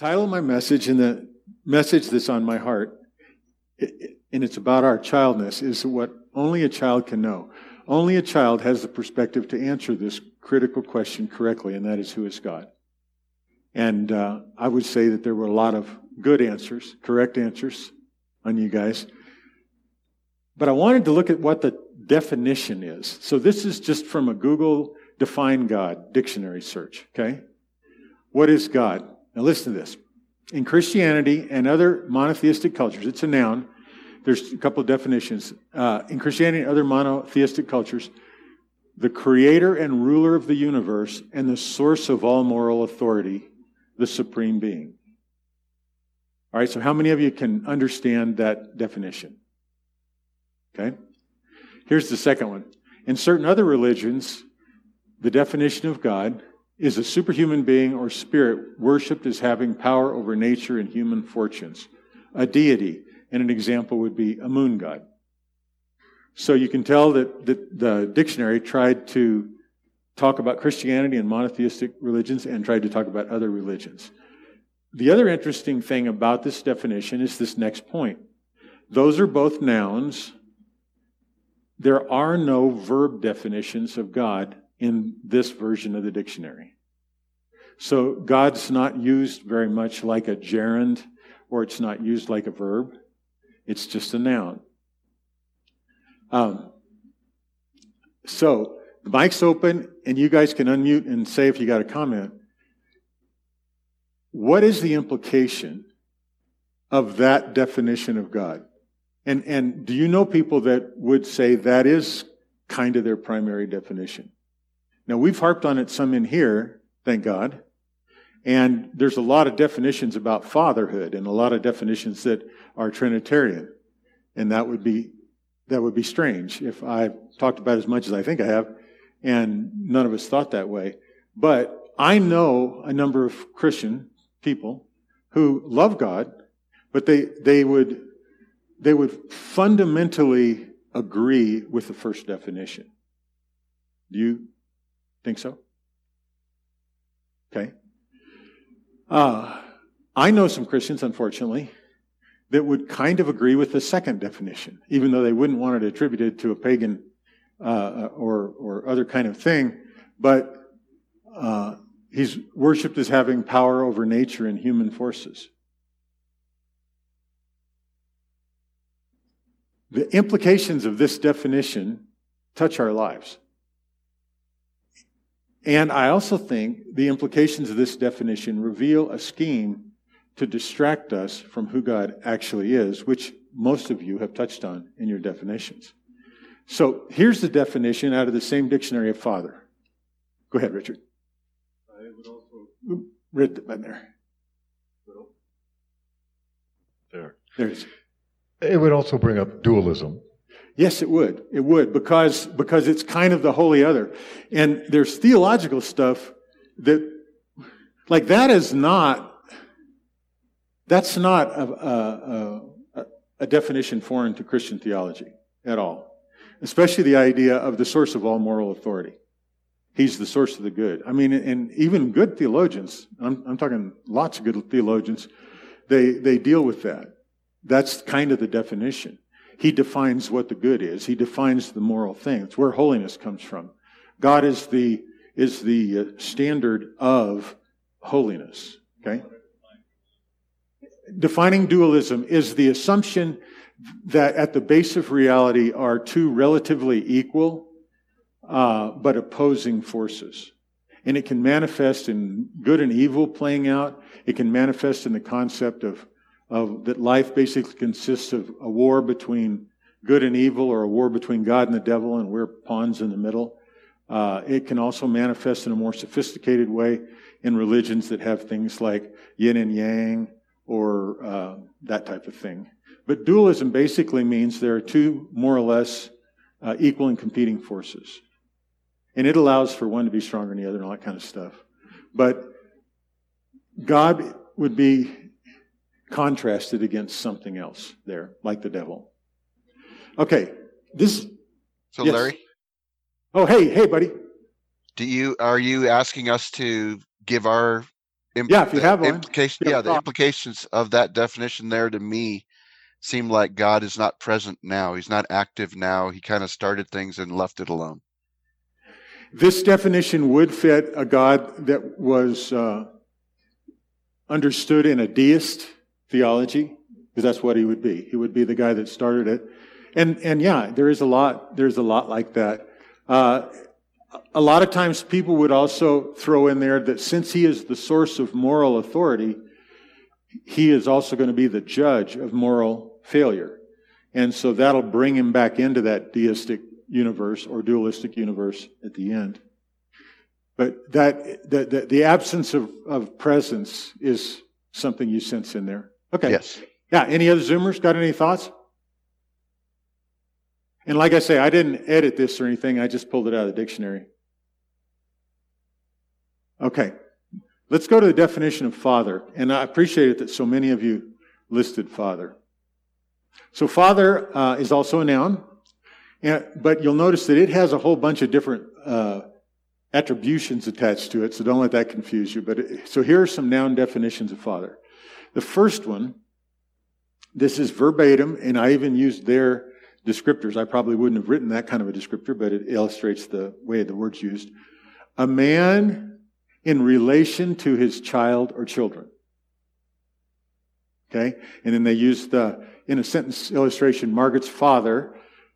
title of my message and the message that's on my heart, and it's about our childness, is what only a child can know. Only a child has the perspective to answer this critical question correctly, and that is who is God? And uh, I would say that there were a lot of good answers, correct answers on you guys. But I wanted to look at what the definition is. So this is just from a Google Define God dictionary search, okay? What is God? Now listen to this. In Christianity and other monotheistic cultures, it's a noun. There's a couple of definitions. Uh, in Christianity and other monotheistic cultures, the creator and ruler of the universe and the source of all moral authority, the supreme being. All right, so how many of you can understand that definition? Okay. Here's the second one. In certain other religions, the definition of God is a superhuman being or spirit worshiped as having power over nature and human fortunes, a deity, and an example would be a moon god. So you can tell that the dictionary tried to talk about Christianity and monotheistic religions and tried to talk about other religions. The other interesting thing about this definition is this next point. Those are both nouns. There are no verb definitions of God in this version of the dictionary. So God's not used very much like a gerund or it's not used like a verb. It's just a noun. Um, so the mic's open and you guys can unmute and say if you got a comment. What is the implication of that definition of God? And, and do you know people that would say that is kind of their primary definition? Now, we've harped on it some in here, thank God. And there's a lot of definitions about fatherhood and a lot of definitions that are Trinitarian. And that would be, that would be strange if I talked about as much as I think I have and none of us thought that way. But I know a number of Christian people who love God, but they, they would, they would fundamentally agree with the first definition. Do you Think so? Okay. Uh, I know some Christians, unfortunately, that would kind of agree with the second definition, even though they wouldn't want it attributed to a pagan uh, or, or other kind of thing. But uh, he's worshipped as having power over nature and human forces. The implications of this definition touch our lives. And I also think the implications of this definition reveal a scheme to distract us from who God actually is, which most of you have touched on in your definitions. So here's the definition out of the same dictionary of father. Go ahead, Richard. I would also read it there. There. There it is. It would also bring up dualism. Yes, it would. It would because, because it's kind of the holy other. And there's theological stuff that, like that is not, that's not a, a, a, definition foreign to Christian theology at all. Especially the idea of the source of all moral authority. He's the source of the good. I mean, and even good theologians, I'm, I'm talking lots of good theologians, they, they deal with that. That's kind of the definition. He defines what the good is. He defines the moral thing. It's where holiness comes from. God is the, is the uh, standard of holiness. Okay? Defining dualism is the assumption that at the base of reality are two relatively equal uh, but opposing forces. And it can manifest in good and evil playing out. It can manifest in the concept of of that life basically consists of a war between good and evil or a war between God and the devil, and we're pawns in the middle. Uh, it can also manifest in a more sophisticated way in religions that have things like yin and yang or uh, that type of thing. But dualism basically means there are two more or less uh, equal and competing forces. And it allows for one to be stronger than the other and all that kind of stuff. But God would be contrasted against something else there, like the devil. Okay, this. So, yes. Larry. Oh, hey, hey, buddy. Do you are you asking us to give our Im- Yeah, if you the have one. implication, yeah, the implications of that definition there to me seem like God is not present now. He's not active now. He kind of started things and left it alone. This definition would fit a God that was uh, understood in a deist theology, because that's what he would be. He would be the guy that started it. And and yeah, there is a lot. There's a lot like that. Uh, a lot of times, people would also throw in there that since he is the source of moral authority, he is also going to be the judge of moral failure. And so that'll bring him back into that deistic universe or dualistic universe at the end. But that the, the, the absence of, of presence is something you sense in there. Okay. Yes. Yeah. Any other Zoomers got any thoughts? And like I say, I didn't edit this or anything. I just pulled it out of the dictionary. Okay. Let's go to the definition of father. And I appreciate it that so many of you listed father. So father uh, is also a noun. But you'll notice that it has a whole bunch of different uh, attributions attached to it, so don't let that confuse you. But it, so here are some noun definitions of father. The first one, this is verbatim, and I even used their descriptors. I probably wouldn't have written that kind of a descriptor, but it illustrates the way the word's used. A man in relation to his child or children. Okay? And then they used, the, in a sentence illustration, Margaret's father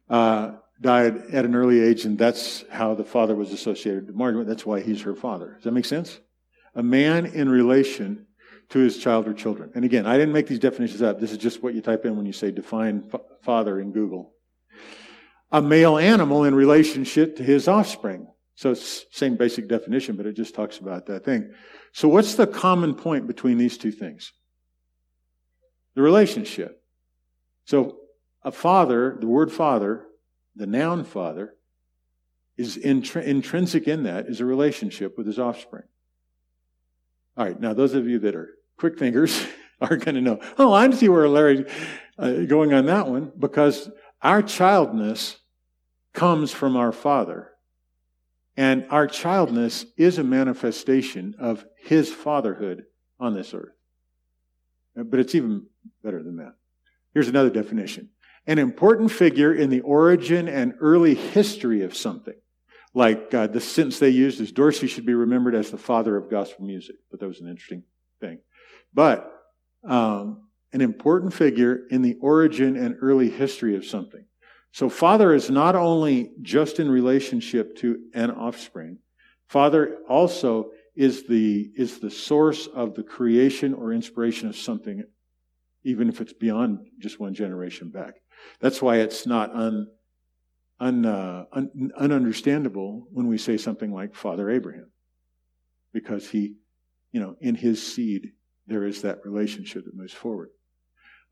uh, died at an early age, and that's how the father was associated with Margaret. That's why he's her father. Does that make sense? A man in relation to his child or children. And again, I didn't make these definitions up. This is just what you type in when you say define fa- father in Google. A male animal in relationship to his offspring. So it's same basic definition, but it just talks about that thing. So what's the common point between these two things? The relationship. So a father, the word father, the noun father, is intr- intrinsic in that is a relationship with his offspring. All right, now those of you that are quick thinkers are going to know. Oh, I see where Larry's uh, going on that one because our childness comes from our father, and our childness is a manifestation of his fatherhood on this earth. But it's even better than that. Here's another definition an important figure in the origin and early history of something. Like uh, the sentence they used is Dorsey should be remembered as the father of gospel music. But that was an interesting thing. But um, an important figure in the origin and early history of something. So father is not only just in relationship to an offspring. Father also is the, is the source of the creation or inspiration of something, even if it's beyond just one generation back. That's why it's not un, un, uh, un, ununderstandable when we say something like Father Abraham, because he, you know, in his seed there is that relationship that moves forward.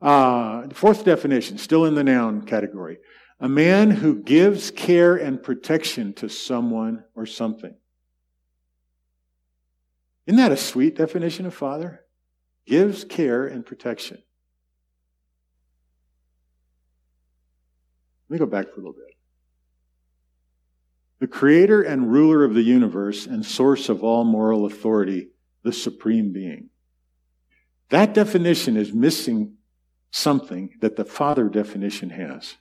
Uh, fourth definition, still in the noun category, a man who gives care and protection to someone or something. Isn't that a sweet definition of father? Gives care and protection. Let me go back for a little bit. The creator and ruler of the universe and source of all moral authority, the supreme being. That definition is missing something that the father definition has.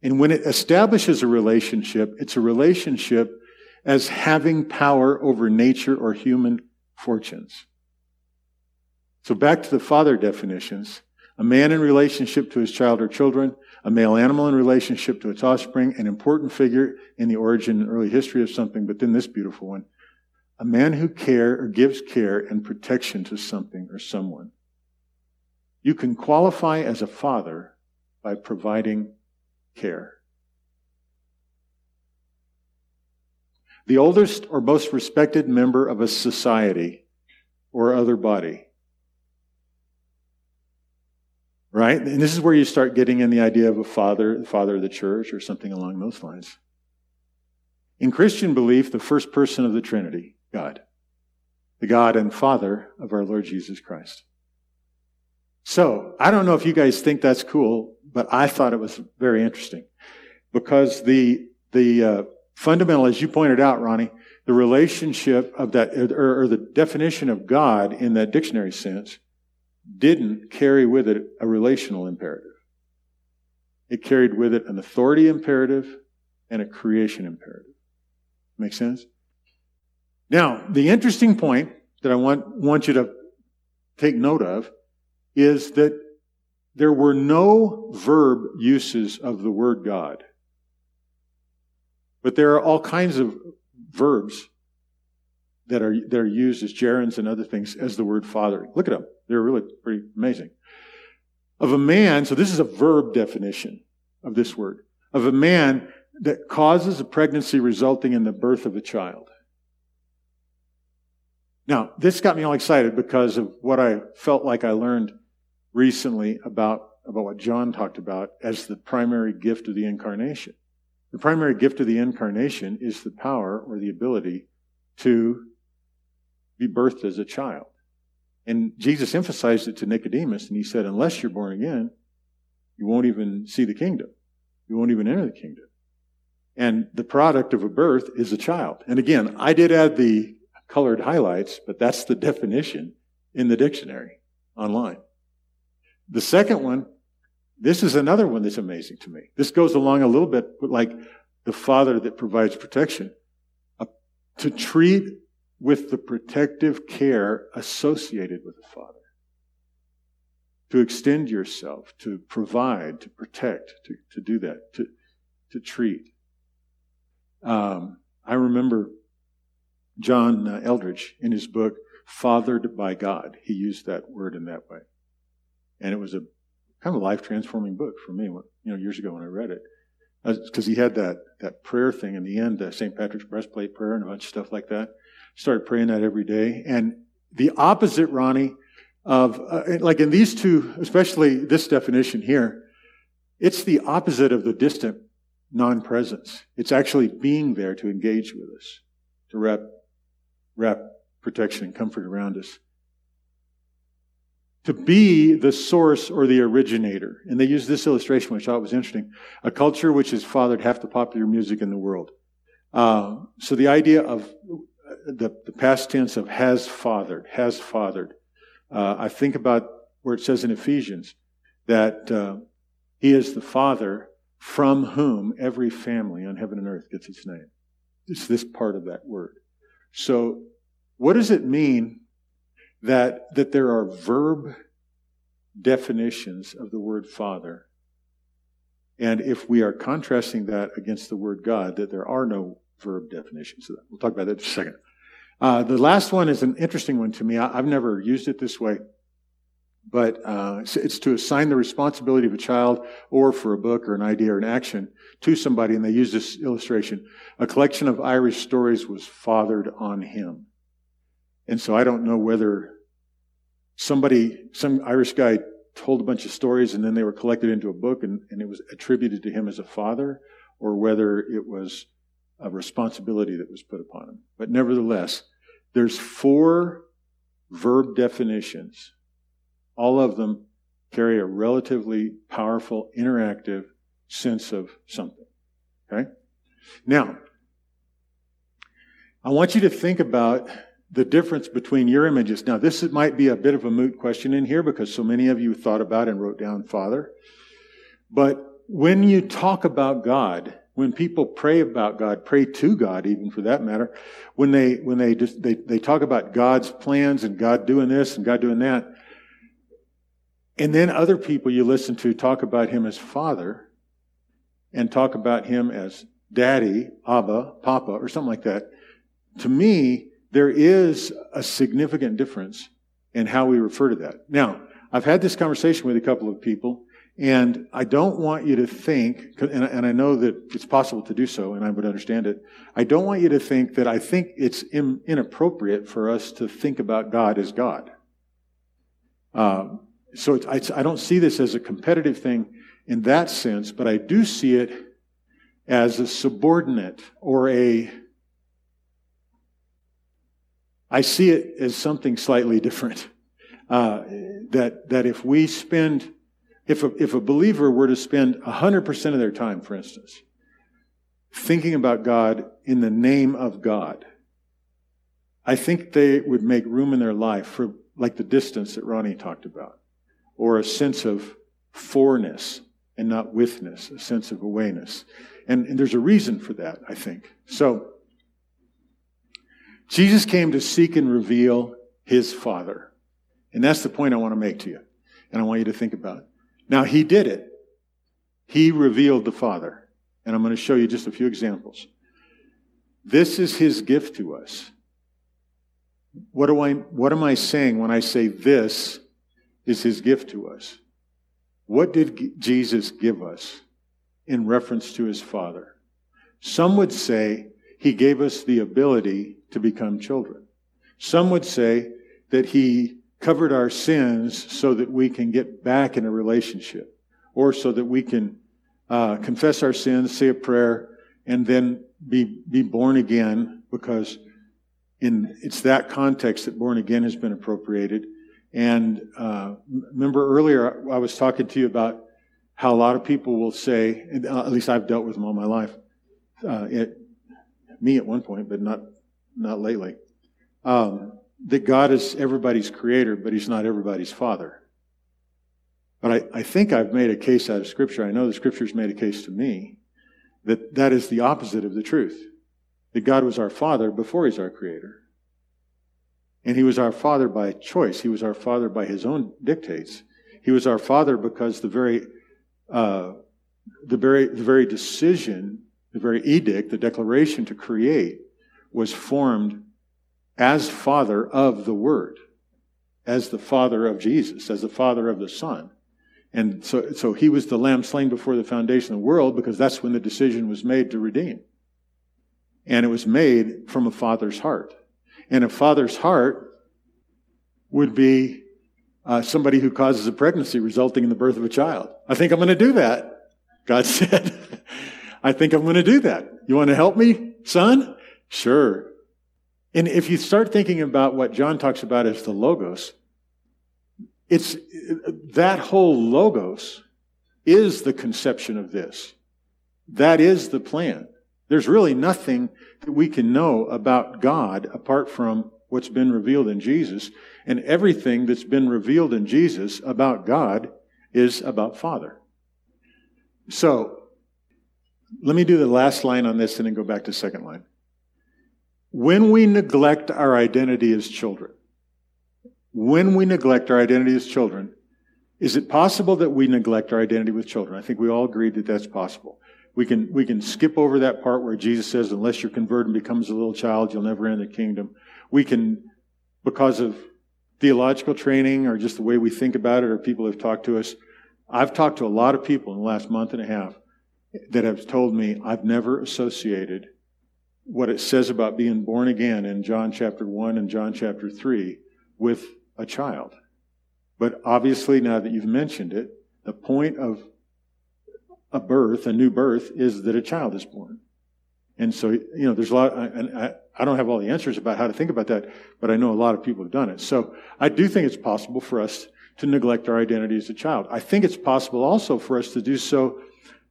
And when it establishes a relationship, it's a relationship as having power over nature or human fortunes. So back to the father definitions. A man in relationship to his child or children, a male animal in relationship to its offspring, an important figure in the origin and early history of something, but then this beautiful one. A man who care or gives care and protection to something or someone. You can qualify as a father by providing care. The oldest or most respected member of a society or other body. Right? And this is where you start getting in the idea of a father, the father of the church, or something along those lines. In Christian belief, the first person of the Trinity, God, the God and Father of our Lord Jesus Christ. So, I don't know if you guys think that's cool, but I thought it was very interesting because the, the, uh, fundamental, as you pointed out, Ronnie, the relationship of that, or, or the definition of God in that dictionary sense didn't carry with it a relational imperative. It carried with it an authority imperative and a creation imperative. Make sense? Now, the interesting point that I want, want you to take note of is that there were no verb uses of the word God. But there are all kinds of verbs that are, that are used as gerunds and other things as the word father. Look at them. They're really pretty amazing. Of a man, so this is a verb definition of this word, of a man that causes a pregnancy resulting in the birth of a child. Now, this got me all excited because of what I felt like I learned recently about, about what John talked about as the primary gift of the incarnation. The primary gift of the incarnation is the power or the ability to be birthed as a child. And Jesus emphasized it to Nicodemus, and he said, Unless you're born again, you won't even see the kingdom. You won't even enter the kingdom. And the product of a birth is a child. And again, I did add the colored highlights, but that's the definition in the dictionary online. The second one, this is another one that's amazing to me. This goes along a little bit like the father that provides protection. Uh, to treat with the protective care associated with a father. To extend yourself, to provide, to protect, to, to do that, to, to treat. Um, I remember John Eldredge in his book, Fathered by God. He used that word in that way. And it was a kind of life transforming book for me, you know, years ago when I read it. Because he had that, that prayer thing in the end, uh, St. Patrick's breastplate prayer and a bunch of stuff like that. Started praying that every day. And the opposite, Ronnie, of, uh, like in these two, especially this definition here, it's the opposite of the distant non presence. It's actually being there to engage with us, to wrap, wrap protection and comfort around us. To be the source or the originator. And they use this illustration, which I thought was interesting. A culture which has fathered half the popular music in the world. Uh, so the idea of the, the past tense of has fathered, has fathered. Uh, I think about where it says in Ephesians that uh, he is the father from whom every family on heaven and earth gets its name. It's this part of that word. So, what does it mean that, that there are verb definitions of the word father? And if we are contrasting that against the word God, that there are no verb definitions of that. We'll talk about that in a second. Uh, the last one is an interesting one to me. I, have never used it this way, but uh, it's to assign the responsibility of a child or for a book or an idea or an action to somebody, and they use this illustration. A collection of Irish stories was fathered on him. And so I don't know whether somebody, some Irish guy told a bunch of stories and then they were collected into a book and, and it was attributed to him as a father, or whether it was a responsibility that was put upon him. But nevertheless, there's four verb definitions. All of them carry a relatively powerful, interactive sense of something. Okay? Now, I want you to think about the difference between your images. Now, this might be a bit of a moot question in here because so many of you thought about and wrote down Father. But when you talk about God, when people pray about God, pray to God, even for that matter, when they, when they just, they, they talk about God's plans and God doing this and God doing that, and then other people you listen to talk about Him as Father and talk about Him as Daddy, Abba, Papa, or something like that. To me, there is a significant difference in how we refer to that. Now, I've had this conversation with a couple of people, and I don't want you to think, and I know that it's possible to do so, and I would understand it. I don't want you to think that I think it's inappropriate for us to think about God as God. Um, so it's, I don't see this as a competitive thing in that sense, but I do see it as a subordinate or a. I see it as something slightly different. Uh, that that if we spend if a, if a believer were to spend 100% of their time, for instance, thinking about God in the name of God, I think they would make room in their life for like the distance that Ronnie talked about, or a sense of forness and not withness, a sense of awayness. And, and there's a reason for that, I think. So, Jesus came to seek and reveal his Father. And that's the point I want to make to you. And I want you to think about. Now, he did it. He revealed the Father. And I'm going to show you just a few examples. This is his gift to us. What, do I, what am I saying when I say this is his gift to us? What did Jesus give us in reference to his Father? Some would say he gave us the ability to become children. Some would say that he covered our sins so that we can get back in a relationship or so that we can uh, confess our sins, say a prayer, and then be, be born again because in, it's that context that born again has been appropriated. And uh, remember earlier, I was talking to you about how a lot of people will say, uh, at least I've dealt with them all my life, uh, it, me at one point, but not not lately, um, that God is everybody's creator, but He's not everybody's father. But I, I think I've made a case out of Scripture. I know the Scripture's made a case to me that that is the opposite of the truth. That God was our father before He's our creator. And He was our father by choice. He was our father by His own dictates. He was our father because the very, uh, the very, the very decision, the very edict, the declaration to create was formed as father of the Word, as the father of Jesus, as the father of the Son. And so, so he was the lamb slain before the foundation of the world because that's when the decision was made to redeem. And it was made from a father's heart. And a father's heart would be uh, somebody who causes a pregnancy resulting in the birth of a child. I think I'm going to do that. God said, I think I'm going to do that. You want to help me, son? Sure. And if you start thinking about what John talks about as the logos, it's that whole logos is the conception of this. That is the plan. There's really nothing that we can know about God apart from what's been revealed in Jesus. And everything that's been revealed in Jesus about God is about Father. So, let me do the last line on this and then go back to second line. When we neglect our identity as children, when we neglect our identity as children, is it possible that we neglect our identity with children? I think we all agree that that's possible. We can, we can skip over that part where Jesus says, unless you're converted and becomes a little child, you'll never enter the kingdom. We can, because of theological training or just the way we think about it or people have talked to us, I've talked to a lot of people in the last month and a half that have told me I've never associated what it says about being born again in John chapter 1 and John chapter 3 with a child. But obviously, now that you've mentioned it, the point of a birth, a new birth, is that a child is born. And so, you know, there's a lot, and I, I don't have all the answers about how to think about that, but I know a lot of people have done it. So I do think it's possible for us to neglect our identity as a child. I think it's possible also for us to do so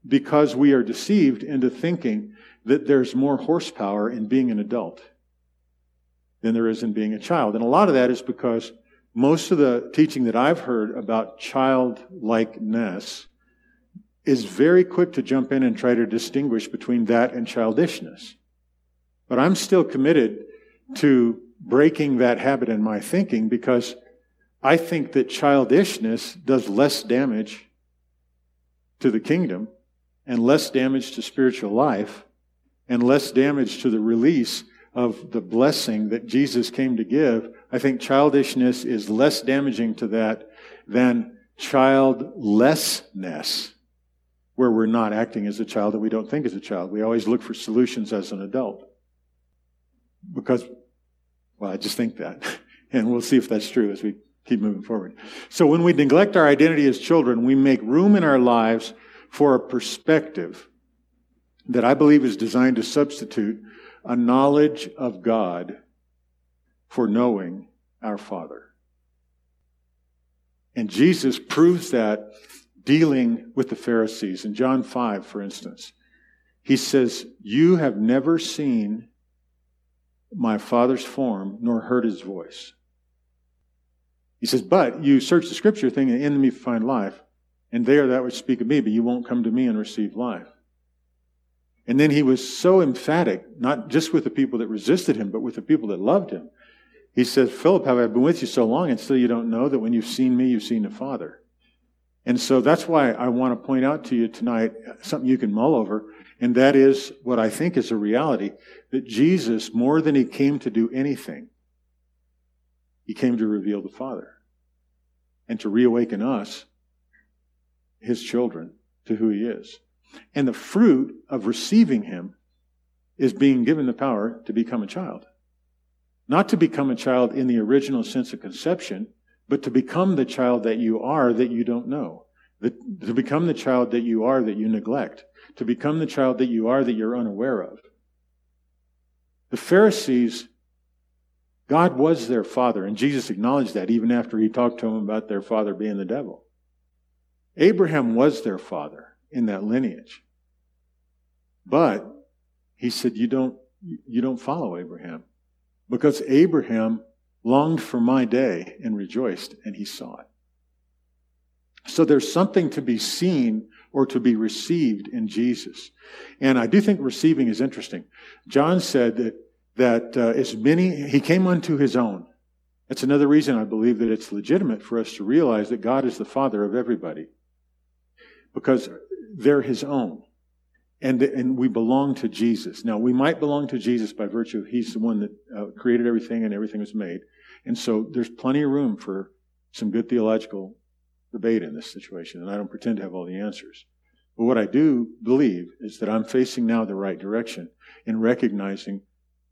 because we are deceived into thinking that there's more horsepower in being an adult than there is in being a child. And a lot of that is because most of the teaching that I've heard about childlikeness is very quick to jump in and try to distinguish between that and childishness. But I'm still committed to breaking that habit in my thinking because I think that childishness does less damage to the kingdom and less damage to spiritual life and less damage to the release of the blessing that Jesus came to give, I think childishness is less damaging to that than childlessness, where we're not acting as a child that we don't think as a child. We always look for solutions as an adult. Because, well, I just think that. And we'll see if that's true as we keep moving forward. So when we neglect our identity as children, we make room in our lives for a perspective that I believe is designed to substitute a knowledge of God for knowing our Father. And Jesus proves that dealing with the Pharisees. In John 5, for instance, He says, You have never seen my Father's form nor heard his voice. He says, But you search the scripture, thinking, In me find life, and they are that which speak of me, but you won't come to me and receive life. And then he was so emphatic, not just with the people that resisted him, but with the people that loved him. He says, Philip, have I been with you so long and still you don't know that when you've seen me, you've seen the Father? And so that's why I want to point out to you tonight something you can mull over, and that is what I think is a reality that Jesus, more than he came to do anything, he came to reveal the Father and to reawaken us, his children, to who he is. And the fruit of receiving him is being given the power to become a child. Not to become a child in the original sense of conception, but to become the child that you are that you don't know. to become the child that you are that you neglect. To become the child that you are that you're unaware of. The Pharisees, God was their father, and Jesus acknowledged that even after he talked to them about their father being the devil. Abraham was their father in that lineage. But he said, you don't, you don't follow Abraham because Abraham longed for my day and rejoiced and he saw it. So there's something to be seen or to be received in Jesus. And I do think receiving is interesting. John said that, that uh, as many, he came unto his own. That's another reason I believe that it's legitimate for us to realize that God is the Father of everybody. Because they're his own. And, and we belong to Jesus. Now, we might belong to Jesus by virtue of he's the one that uh, created everything and everything was made. And so there's plenty of room for some good theological debate in this situation. And I don't pretend to have all the answers. But what I do believe is that I'm facing now the right direction in recognizing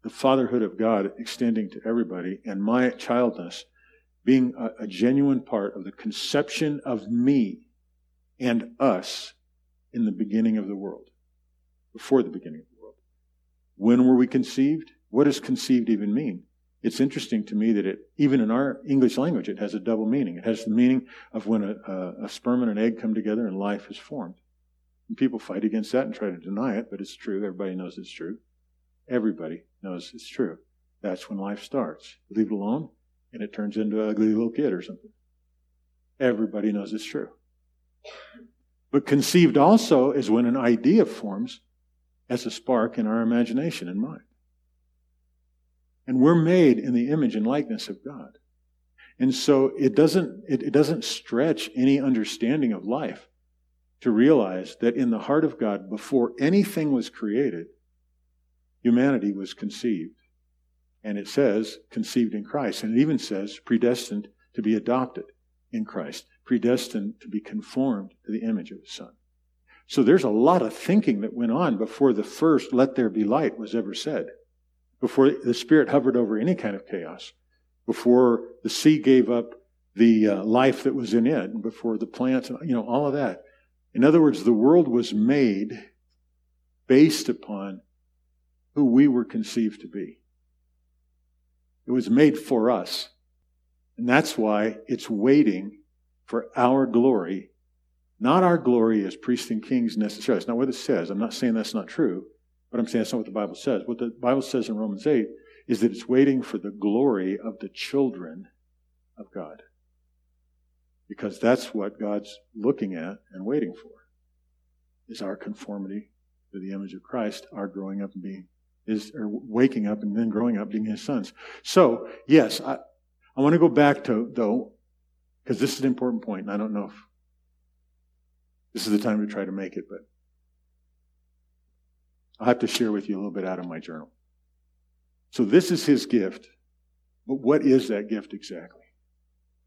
the fatherhood of God extending to everybody and my childness being a, a genuine part of the conception of me and us in the beginning of the world, before the beginning of the world. When were we conceived? What does conceived even mean? It's interesting to me that it, even in our English language, it has a double meaning. It has the meaning of when a, a, a sperm and an egg come together and life is formed. And people fight against that and try to deny it, but it's true. Everybody knows it's true. Everybody knows it's true. That's when life starts. Leave it alone, and it turns into an ugly little kid or something. Everybody knows it's true. But conceived also is when an idea forms as a spark in our imagination and mind. And we're made in the image and likeness of God. And so it doesn't, it, it, doesn't stretch any understanding of life to realize that in the heart of God, before anything was created, humanity was conceived. And it says conceived in Christ. And it even says predestined to be adopted in Christ predestined to be conformed to the image of his son. So there's a lot of thinking that went on before the first let there be light was ever said. Before the Spirit hovered over any kind of chaos. Before the sea gave up the uh, life that was in it. Before the plants, you know, all of that. In other words, the world was made based upon who we were conceived to be. It was made for us. And that's why it's waiting for our glory, not our glory as priests and kings necessarily. It's not what it says. I'm not saying that's not true, but I'm saying that's not what the Bible says. What the Bible says in Romans 8 is that it's waiting for the glory of the children of God. Because that's what God's looking at and waiting for. Is our conformity to the image of Christ, our growing up and being is or waking up and then growing up being his sons. So, yes, I, I want to go back to though because this is an important point, and I don't know if this is the time to try to make it, but I'll have to share with you a little bit out of my journal. So this is his gift, but what is that gift exactly?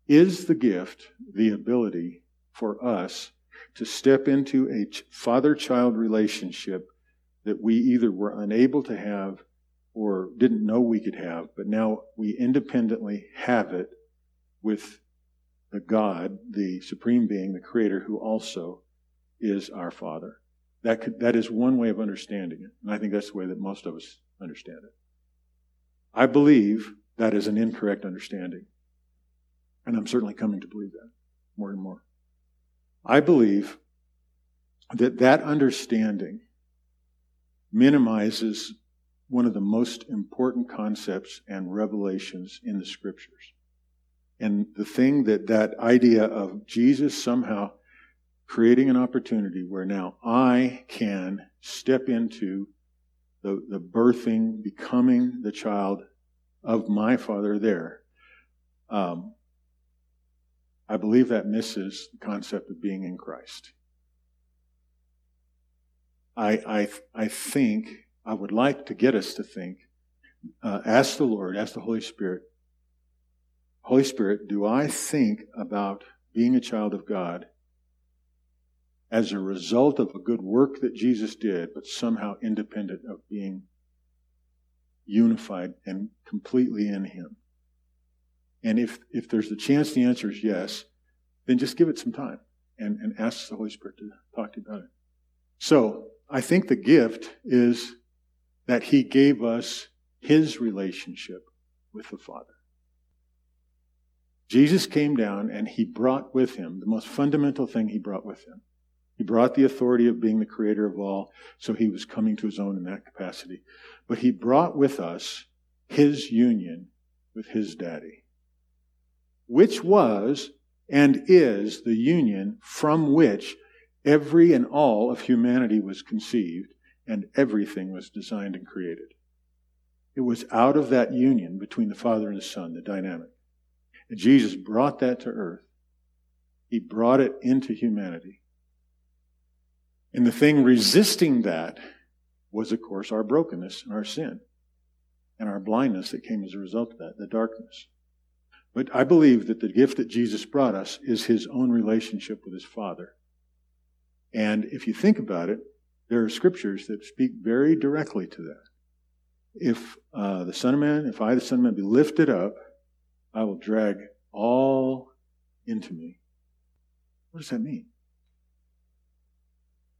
Is the gift the ability for us to step into a father child relationship that we either were unable to have or didn't know we could have, but now we independently have it with the God, the supreme being, the creator, who also is our Father. That, could, that is one way of understanding it. And I think that's the way that most of us understand it. I believe that is an incorrect understanding. And I'm certainly coming to believe that more and more. I believe that that understanding minimizes one of the most important concepts and revelations in the scriptures. And the thing that that idea of Jesus somehow creating an opportunity where now I can step into the, the birthing, becoming the child of my father there. Um, I believe that misses the concept of being in Christ. I, I, I think, I would like to get us to think, uh, ask the Lord, ask the Holy Spirit, Holy Spirit, do I think about being a child of God as a result of a good work that Jesus did, but somehow independent of being unified and completely in Him? And if, if there's a chance the answer is yes, then just give it some time and, and ask the Holy Spirit to talk to you about it. So, I think the gift is that He gave us His relationship with the Father. Jesus came down and He brought with Him the most fundamental thing He brought with Him. He brought the authority of being the creator of all, so He was coming to His own in that capacity. But He brought with us His union with His daddy, which was and is the union from which every and all of humanity was conceived and everything was designed and created. It was out of that union between the Father and the Son, the dynamic. And Jesus brought that to earth. He brought it into humanity. And the thing resisting that was, of course, our brokenness and our sin and our blindness that came as a result of that, the darkness. But I believe that the gift that Jesus brought us is his own relationship with his Father. And if you think about it, there are scriptures that speak very directly to that. If uh, the Son of Man, if I, the Son of Man, be lifted up, I will drag all into me. What does that mean?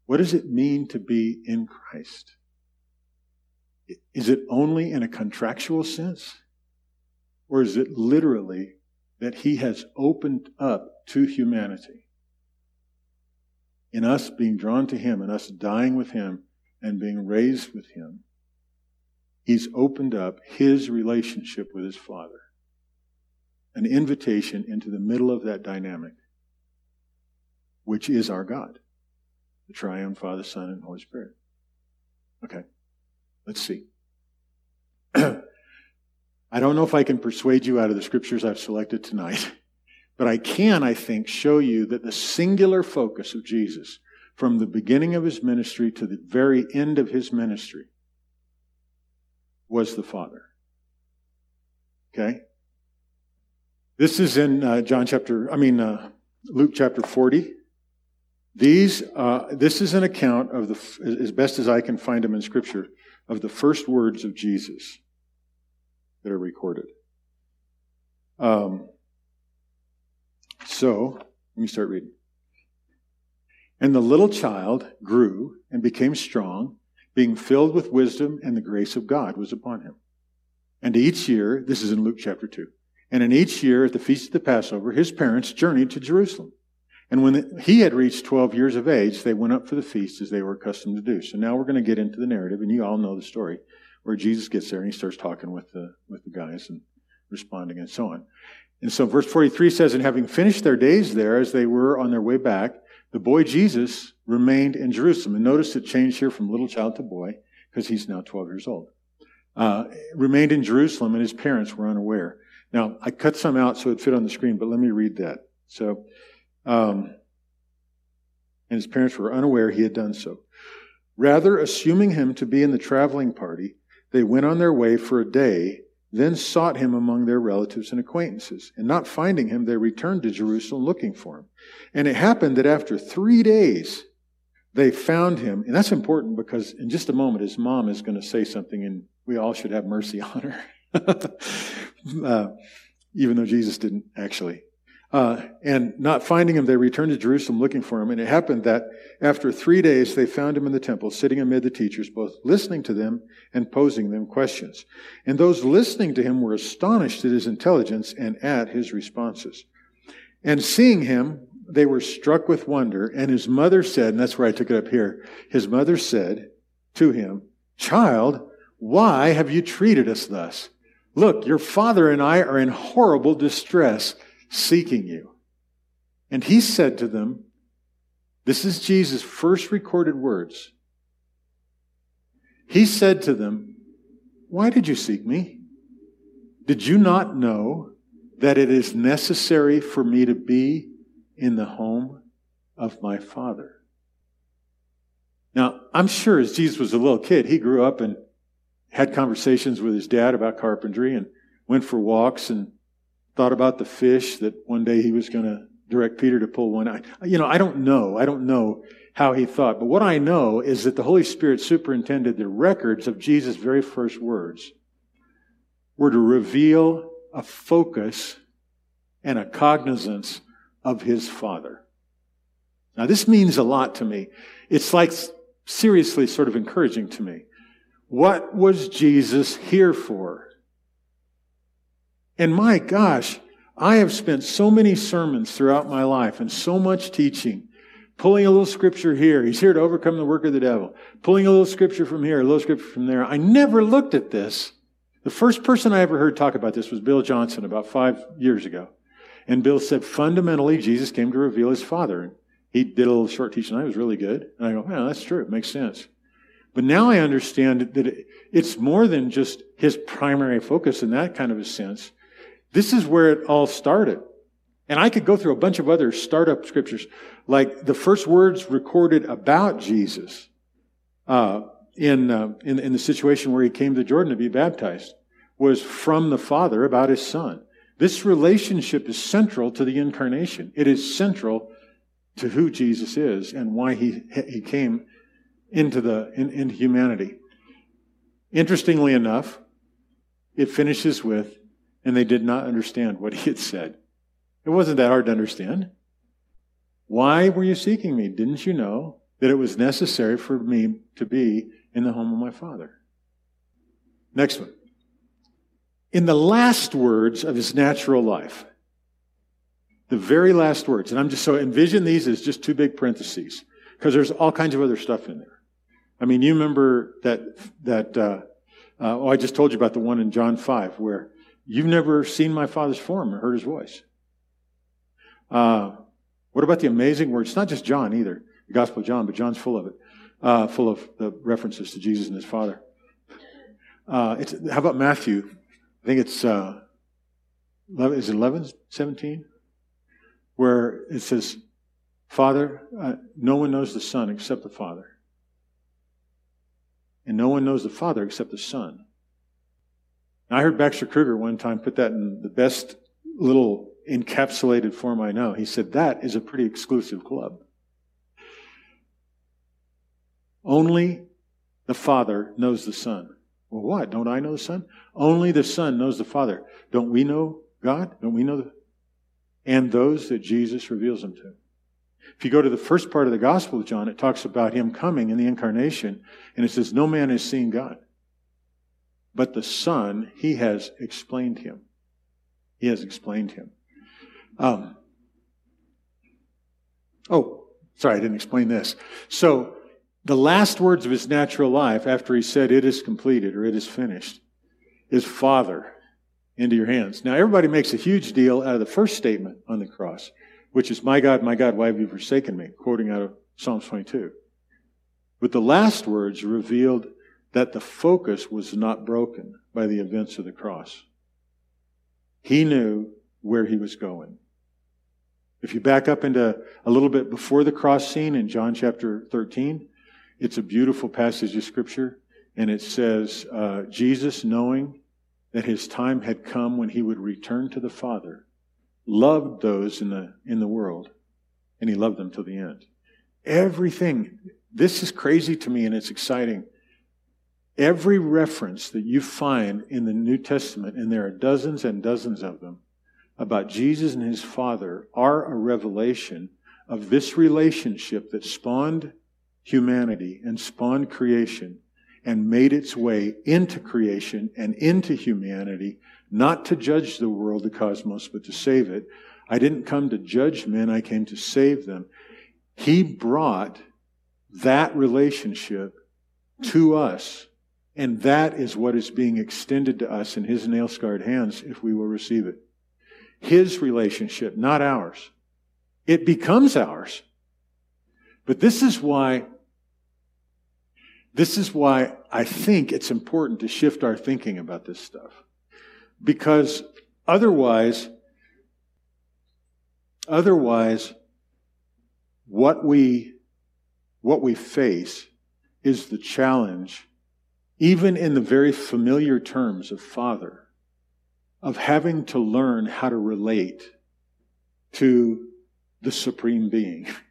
What does it mean to be in Christ? Is it only in a contractual sense? Or is it literally that he has opened up to humanity? In us being drawn to him and us dying with him and being raised with him, he's opened up his relationship with his Father. An invitation into the middle of that dynamic, which is our God, the triune Father, Son, and Holy Spirit. Okay, let's see. I don't know if I can persuade you out of the scriptures I've selected tonight, but I can, I think, show you that the singular focus of Jesus from the beginning of his ministry to the very end of his ministry was the Father. Okay? This is in uh, John chapter, I mean, uh, Luke chapter 40. These, uh, this is an account of the, as best as I can find them in Scripture, of the first words of Jesus that are recorded. Um, so, let me start reading. And the little child grew and became strong, being filled with wisdom, and the grace of God was upon him. And each year, this is in Luke chapter 2, and in each year at the feast of the Passover, his parents journeyed to Jerusalem. And when he had reached 12 years of age, they went up for the feast as they were accustomed to do. So now we're going to get into the narrative, and you all know the story where Jesus gets there and he starts talking with the, with the guys and responding and so on. And so verse 43 says, And having finished their days there as they were on their way back, the boy Jesus remained in Jerusalem. And notice it changed here from little child to boy because he's now 12 years old. Uh, remained in Jerusalem and his parents were unaware. Now, I cut some out so it fit on the screen, but let me read that. So, um, and his parents were unaware he had done so. Rather, assuming him to be in the traveling party, they went on their way for a day, then sought him among their relatives and acquaintances. And not finding him, they returned to Jerusalem looking for him. And it happened that after three days, they found him. And that's important because in just a moment, his mom is going to say something, and we all should have mercy on her. uh, even though Jesus didn't actually. Uh, and not finding him, they returned to Jerusalem looking for him. And it happened that after three days, they found him in the temple, sitting amid the teachers, both listening to them and posing them questions. And those listening to him were astonished at his intelligence and at his responses. And seeing him, they were struck with wonder. And his mother said, and that's where I took it up here, his mother said to him, Child, why have you treated us thus? Look, your father and I are in horrible distress, seeking you. And he said to them, This is Jesus' first recorded words. He said to them, Why did you seek me? Did you not know that it is necessary for me to be in the home of my Father? Now, I'm sure as Jesus was a little kid, he grew up and had conversations with his dad about carpentry and went for walks and thought about the fish that one day he was going to direct Peter to pull one. I, you know, I don't know. I don't know how he thought. But what I know is that the Holy Spirit superintended the records of Jesus' very first words were to reveal a focus and a cognizance of his Father. Now, this means a lot to me. It's like seriously sort of encouraging to me. What was Jesus here for? And my gosh, I have spent so many sermons throughout my life and so much teaching, pulling a little scripture here. He's here to overcome the work of the devil. Pulling a little scripture from here, a little scripture from there. I never looked at this. The first person I ever heard talk about this was Bill Johnson about five years ago. And Bill said, fundamentally, Jesus came to reveal his Father. He did a little short teaching. I was really good. And I go, yeah, that's true. It makes sense. But now I understand that it's more than just his primary focus in that kind of a sense. This is where it all started. And I could go through a bunch of other startup scriptures, like the first words recorded about Jesus uh, in, uh, in, in the situation where he came to Jordan to be baptized was from the Father about his Son. This relationship is central to the incarnation. It is central to who Jesus is and why he, he came into, the, in, into humanity. Interestingly enough, it finishes with, and they did not understand what he had said. It wasn't that hard to understand. Why were you seeking me? Didn't you know that it was necessary for me to be in the home of my father? Next one. In the last words of his natural life, the very last words, and I'm just so envision these as just two big parentheses because there's all kinds of other stuff in there. I mean, you remember that that uh, uh, oh, I just told you about the one in John five where you've never seen my Father's form or heard His voice. Uh, what about the amazing words? It's not just John either, the Gospel of John, but John's full of it, uh, full of the references to Jesus and His Father. Uh, how about Matthew? I think it's 11, uh, is it 11, 17? where it says, Father, uh, no one knows the Son except the Father. And no one knows the Father except the Son. I heard Baxter Kruger one time put that in the best little encapsulated form I know. He said, That is a pretty exclusive club. Only the Father knows the Son. Well, what? Don't I know the Son? Only the Son knows the Father. Don't we know God? Don't we know the and those that Jesus reveals them to. If you go to the first part of the Gospel of John, it talks about him coming in the incarnation, and it says, No man has seen God. But the Son, he has explained him. He has explained him. Um, oh, sorry, I didn't explain this. So, the last words of his natural life after he said, It is completed or it is finished, is Father into your hands. Now, everybody makes a huge deal out of the first statement on the cross, which is, My God, my God, why have you forsaken me? Quoting out of Psalms 22. But the last words revealed that the focus was not broken by the events of the cross. He knew where he was going. If you back up into a little bit before the cross scene in John chapter 13, it's a beautiful passage of scripture, and it says, uh, Jesus, knowing that his time had come when he would return to the Father, loved those in the, in the world, and he loved them till the end. Everything, this is crazy to me and it's exciting. Every reference that you find in the New Testament, and there are dozens and dozens of them, about Jesus and his Father are a revelation of this relationship that spawned humanity and spawned creation and made its way into creation and into humanity, not to judge the world, the cosmos, but to save it. I didn't come to judge men, I came to save them. He brought that relationship to us And that is what is being extended to us in his nail scarred hands if we will receive it. His relationship, not ours. It becomes ours. But this is why, this is why I think it's important to shift our thinking about this stuff. Because otherwise, otherwise, what we, what we face is the challenge, even in the very familiar terms of Father, of having to learn how to relate to the Supreme Being,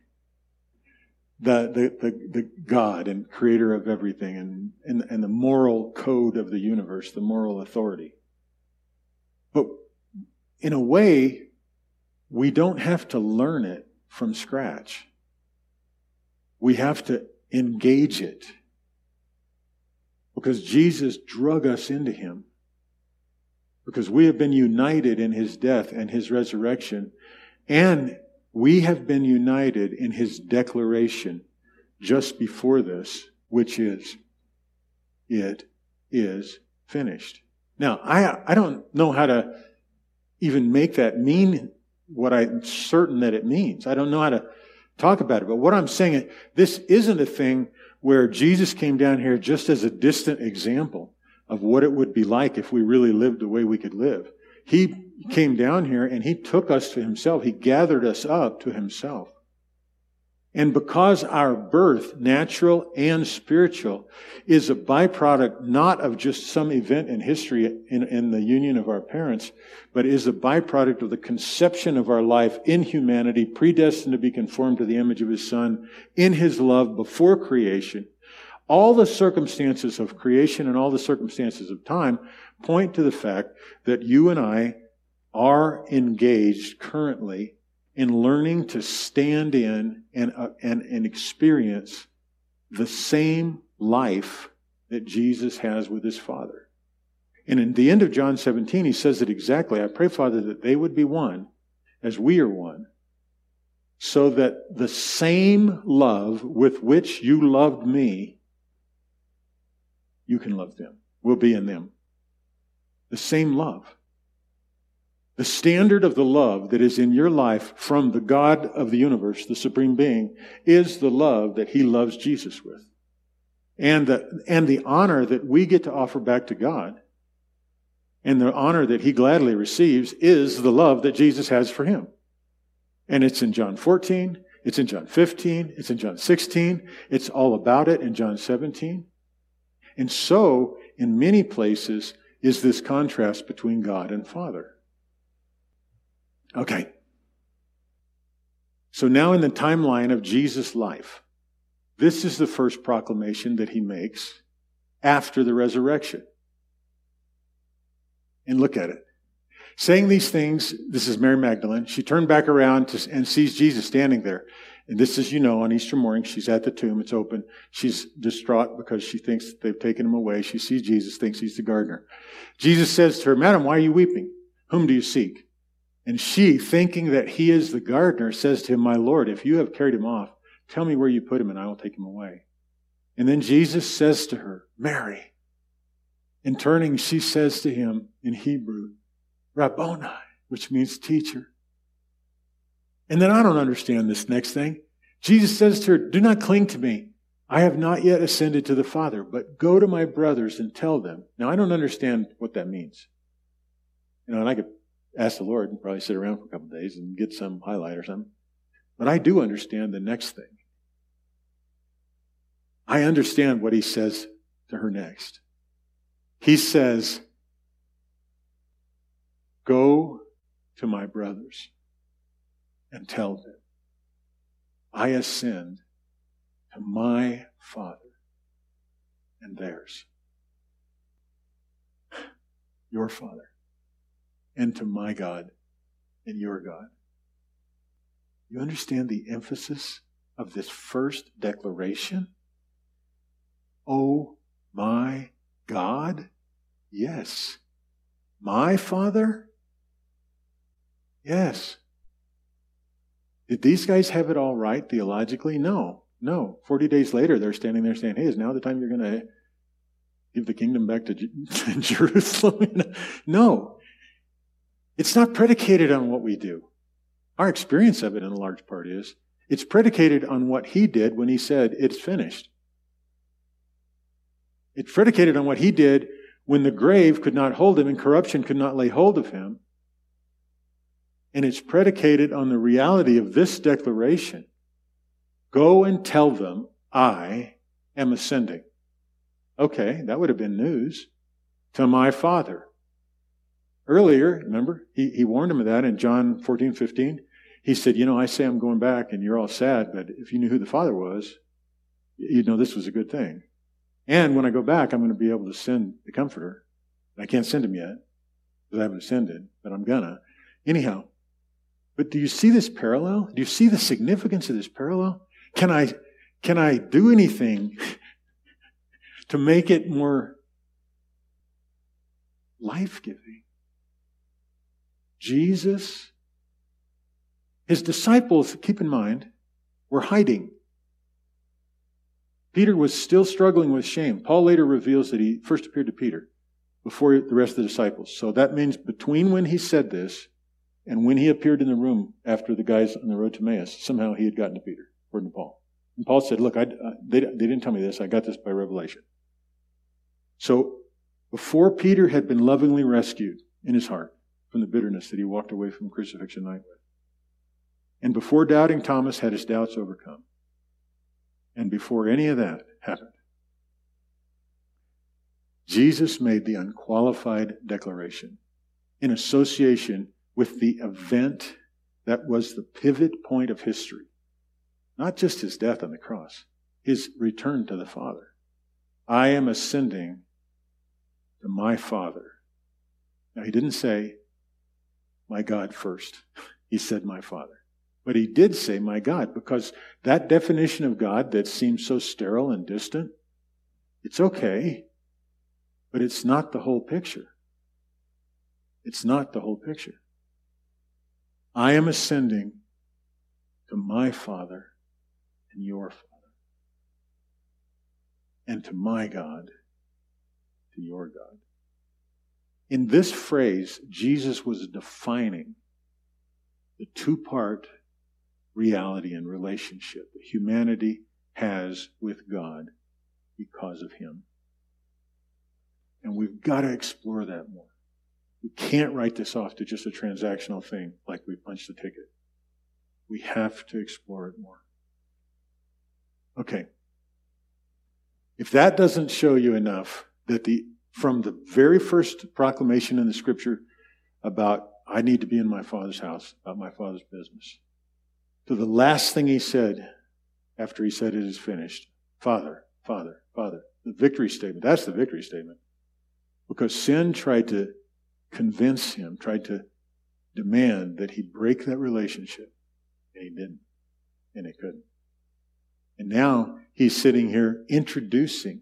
the, the, the, the, God and creator of everything, and, and, and the moral code of the universe, the moral authority. But in a way, we don't have to learn it from scratch. We have to engage it. Because Jesus drug us into Him. Because we have been united in His death and His resurrection. And we have been united in His declaration just before this, which is, it is finished. Now, I, I don't know how to even make that mean what I'm certain that it means. I don't know how to talk about it. But what I'm saying, is this isn't a thing where Jesus came down here just as a distant example of what it would be like if we really lived the way we could live. He came down here and he took us to himself. He gathered us up to himself. And because our birth, natural and spiritual, is a byproduct not of just some event in history in, in, the union of our parents, but is a byproduct of the conception of our life in humanity, predestined to be conformed to the image of his son, in his love before creation. All the circumstances of creation and all the circumstances of time point to the fact that you and I are engaged currently in learning to stand in and, uh, and, and experience the same life that Jesus has with his Father. And in the end of John 17, he says it exactly. I pray, Father, that they would be one as we are one, so that the same love with which you loved me, you can love them, will be in them. The same love. The standard of the love that is in your life from the God of the universe, the supreme being, is the love that he loves Jesus with. And the, and the honor that we get to offer back to God and the honor that he gladly receives is the love that Jesus has for him. And it's in John 14, it's in John 15, it's in John 16, it's all about it in John 17. And so, in many places, is this contrast between God and Father. Okay. So now in the timeline of Jesus' life, this is the first proclamation that he makes after the resurrection. And look at it. Saying these things, this is Mary Magdalene. She turned back around to, and sees Jesus standing there. And this is, you know, on Easter morning, she's at the tomb. It's open. She's distraught because she thinks they've taken him away. She sees Jesus, thinks he's the gardener. Jesus says to her, Madam, why are you weeping? Whom do you seek? And she, thinking that he is the gardener, says to him, My Lord, if you have carried him off, tell me where you put him and I will take him away. And then Jesus says to her, Mary. In turning, she says to him in Hebrew, Rabboni, which means teacher. And then I don't understand this next thing. Jesus says to her, Do not cling to me. I have not yet ascended to the Father, but go to my brothers and tell them. Now, I don't understand what that means. You know, and I could ask the Lord and probably sit around for a couple days and get some highlight or something. But I do understand the next thing. I understand what he says to her next. He says, Go to my brothers and tell them, I ascend to my Father and theirs. Your Father and to my God and your God. You understand the emphasis of this first declaration? Oh my God? Yes. My Father? Yes. Did these guys have it all right theologically? No. No. 40 days later, they're standing there saying, hey, is now the time you're going to give the kingdom back to Jerusalem? no. It's not predicated on what we do. Our experience of it, in a large part, is it's predicated on what he did when he said, It's finished. It's predicated on what he did when the grave could not hold him and corruption could not lay hold of him. And it's predicated on the reality of this declaration Go and tell them, I am ascending. Okay, that would have been news to my Father. Earlier, remember, he, he warned him of that in John 14, 15. He said, You know, I say I'm going back and you're all sad, but if you knew who the Father was, you'd know this was a good thing. And when I go back, I'm going to be able to send the Comforter. I can't send him yet because I haven't ascended, but I'm gonna. Anyhow, but do you see this parallel? Do you see the significance of this parallel? Can I, can I do anything to make it more life giving? Jesus, his disciples, keep in mind, were hiding. Peter was still struggling with shame. Paul later reveals that he first appeared to Peter before the rest of the disciples. So that means between when he said this and when he appeared in the room after the guys on the road to Emmaus, somehow he had gotten to Peter, according to Paul. And Paul said, Look, I, I, they, they didn't tell me this. I got this by revelation. So before Peter had been lovingly rescued in his heart from the bitterness that he walked away from crucifixion night with, and before doubting Thomas had his doubts overcome, and before any of that happened, Jesus made the unqualified declaration in association with the event that was the pivot point of history. Not just his death on the cross, his return to the Father. I am ascending to my Father. Now, he didn't say, my God first. He said, my Father. But he did say, my God, because that definition of God that seems so sterile and distant, it's okay, but it's not the whole picture. It's not the whole picture. I am ascending to my Father and your Father, and to my God, to your God. In this phrase, Jesus was defining the two part reality and relationship that humanity has with God because of Him. And we've got to explore that more. We can't write this off to just a transactional thing like we punched a ticket. We have to explore it more. Okay. If that doesn't show you enough that the from the very first proclamation in the scripture about I need to be in my father's house, about my father's business, to the last thing he said after he said it is finished, Father, Father, Father. The victory statement. That's the victory statement. Because sin tried to convince him, tried to demand that he break that relationship. And he didn't. And he couldn't. And now he's sitting here introducing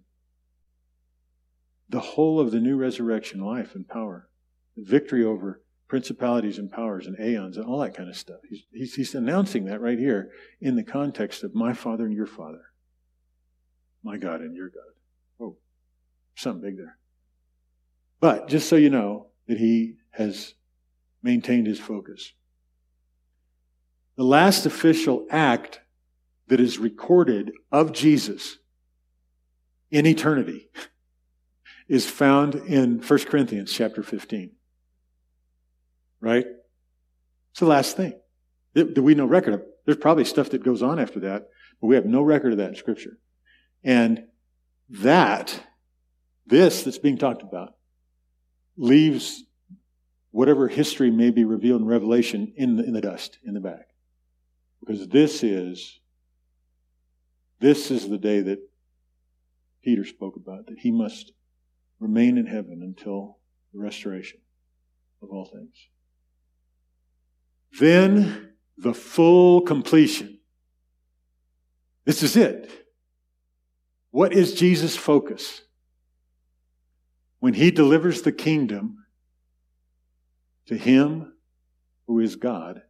the whole of the new resurrection life and power, the victory over principalities and powers and aeons and all that kind of stuff. He's, he's, he's announcing that right here in the context of my Father and your Father, my God and your God. Oh, something big there. But just so you know, that he has maintained his focus. The last official act that is recorded of Jesus in eternity is found in 1 Corinthians chapter 15. Right? It's the last thing that we know record of. There's probably stuff that goes on after that, but we have no record of that in Scripture. And that, this that's being talked about, leaves whatever history may be revealed in Revelation in the, in the dust, in the back. Because this is, this is the day that Peter spoke about, that he must remain in heaven until the restoration of all things. Then the full completion. This is it. What is Jesus' focus? When he delivers the kingdom to him who is God,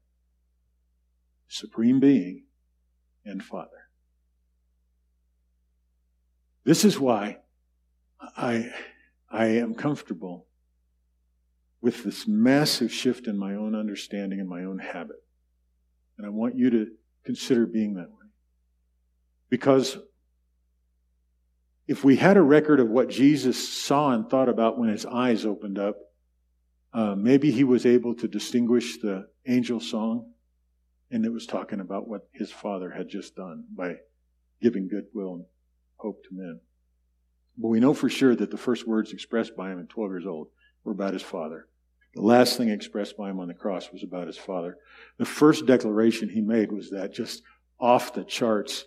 supreme being, and Father. This is why I, I am comfortable with this massive shift in my own understanding and my own habit. And I want you to consider being that way. Because if we had a record of what Jesus saw and thought about when his eyes opened up, uh, maybe he was able to distinguish the angel song, and it was talking about what his father had just done by giving goodwill and hope to men. But we know for sure that the first words expressed by him at 12 years old were about his father. The last thing expressed by him on the cross was about his father. The first declaration he made was that just off the charts,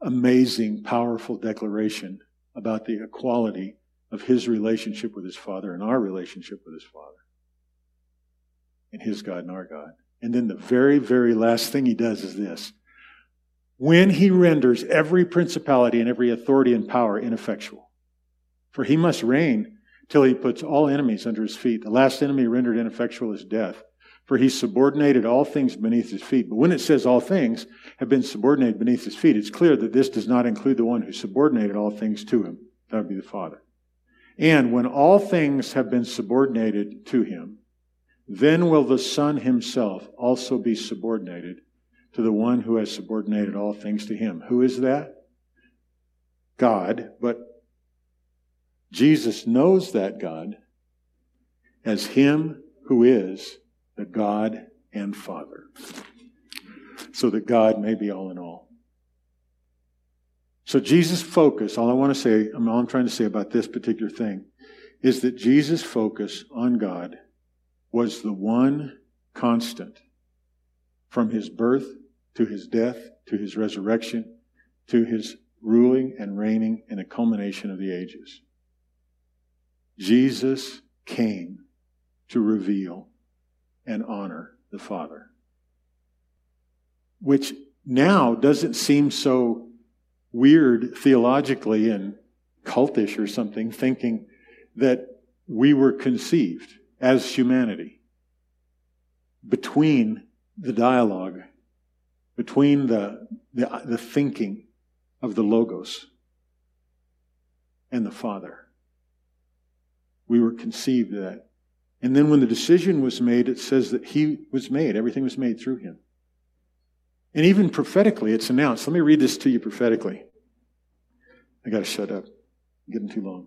amazing, powerful declaration about the equality of his relationship with his father and our relationship with his father and his God and our God. And then the very, very last thing he does is this. When he renders every principality and every authority and power ineffectual, for he must reign till he puts all enemies under his feet. The last enemy rendered ineffectual is death, for he subordinated all things beneath his feet. But when it says all things have been subordinated beneath his feet, it's clear that this does not include the one who subordinated all things to him. That would be the Father. And when all things have been subordinated to him, then will the Son himself also be subordinated to the one who has subordinated all things to him. Who is that? God. But Jesus knows that God as him who is the God and Father. So that God may be all in all. So Jesus' focus, all I want to say, all I'm trying to say about this particular thing, is that Jesus' focus on God was the one constant from his birth to his death to his resurrection to his ruling and reigning in a culmination of the ages. Jesus came to reveal and honor the Father, which now doesn't seem so weird theologically and cultish or something, thinking that we were conceived as humanity between the dialogue, between the, the, the thinking of the Logos and the Father. We were conceived that. And then when the decision was made, it says that He was made. Everything was made through Him. And even prophetically, it's announced. Let me read this to you prophetically. I got to shut up. I'm getting too long.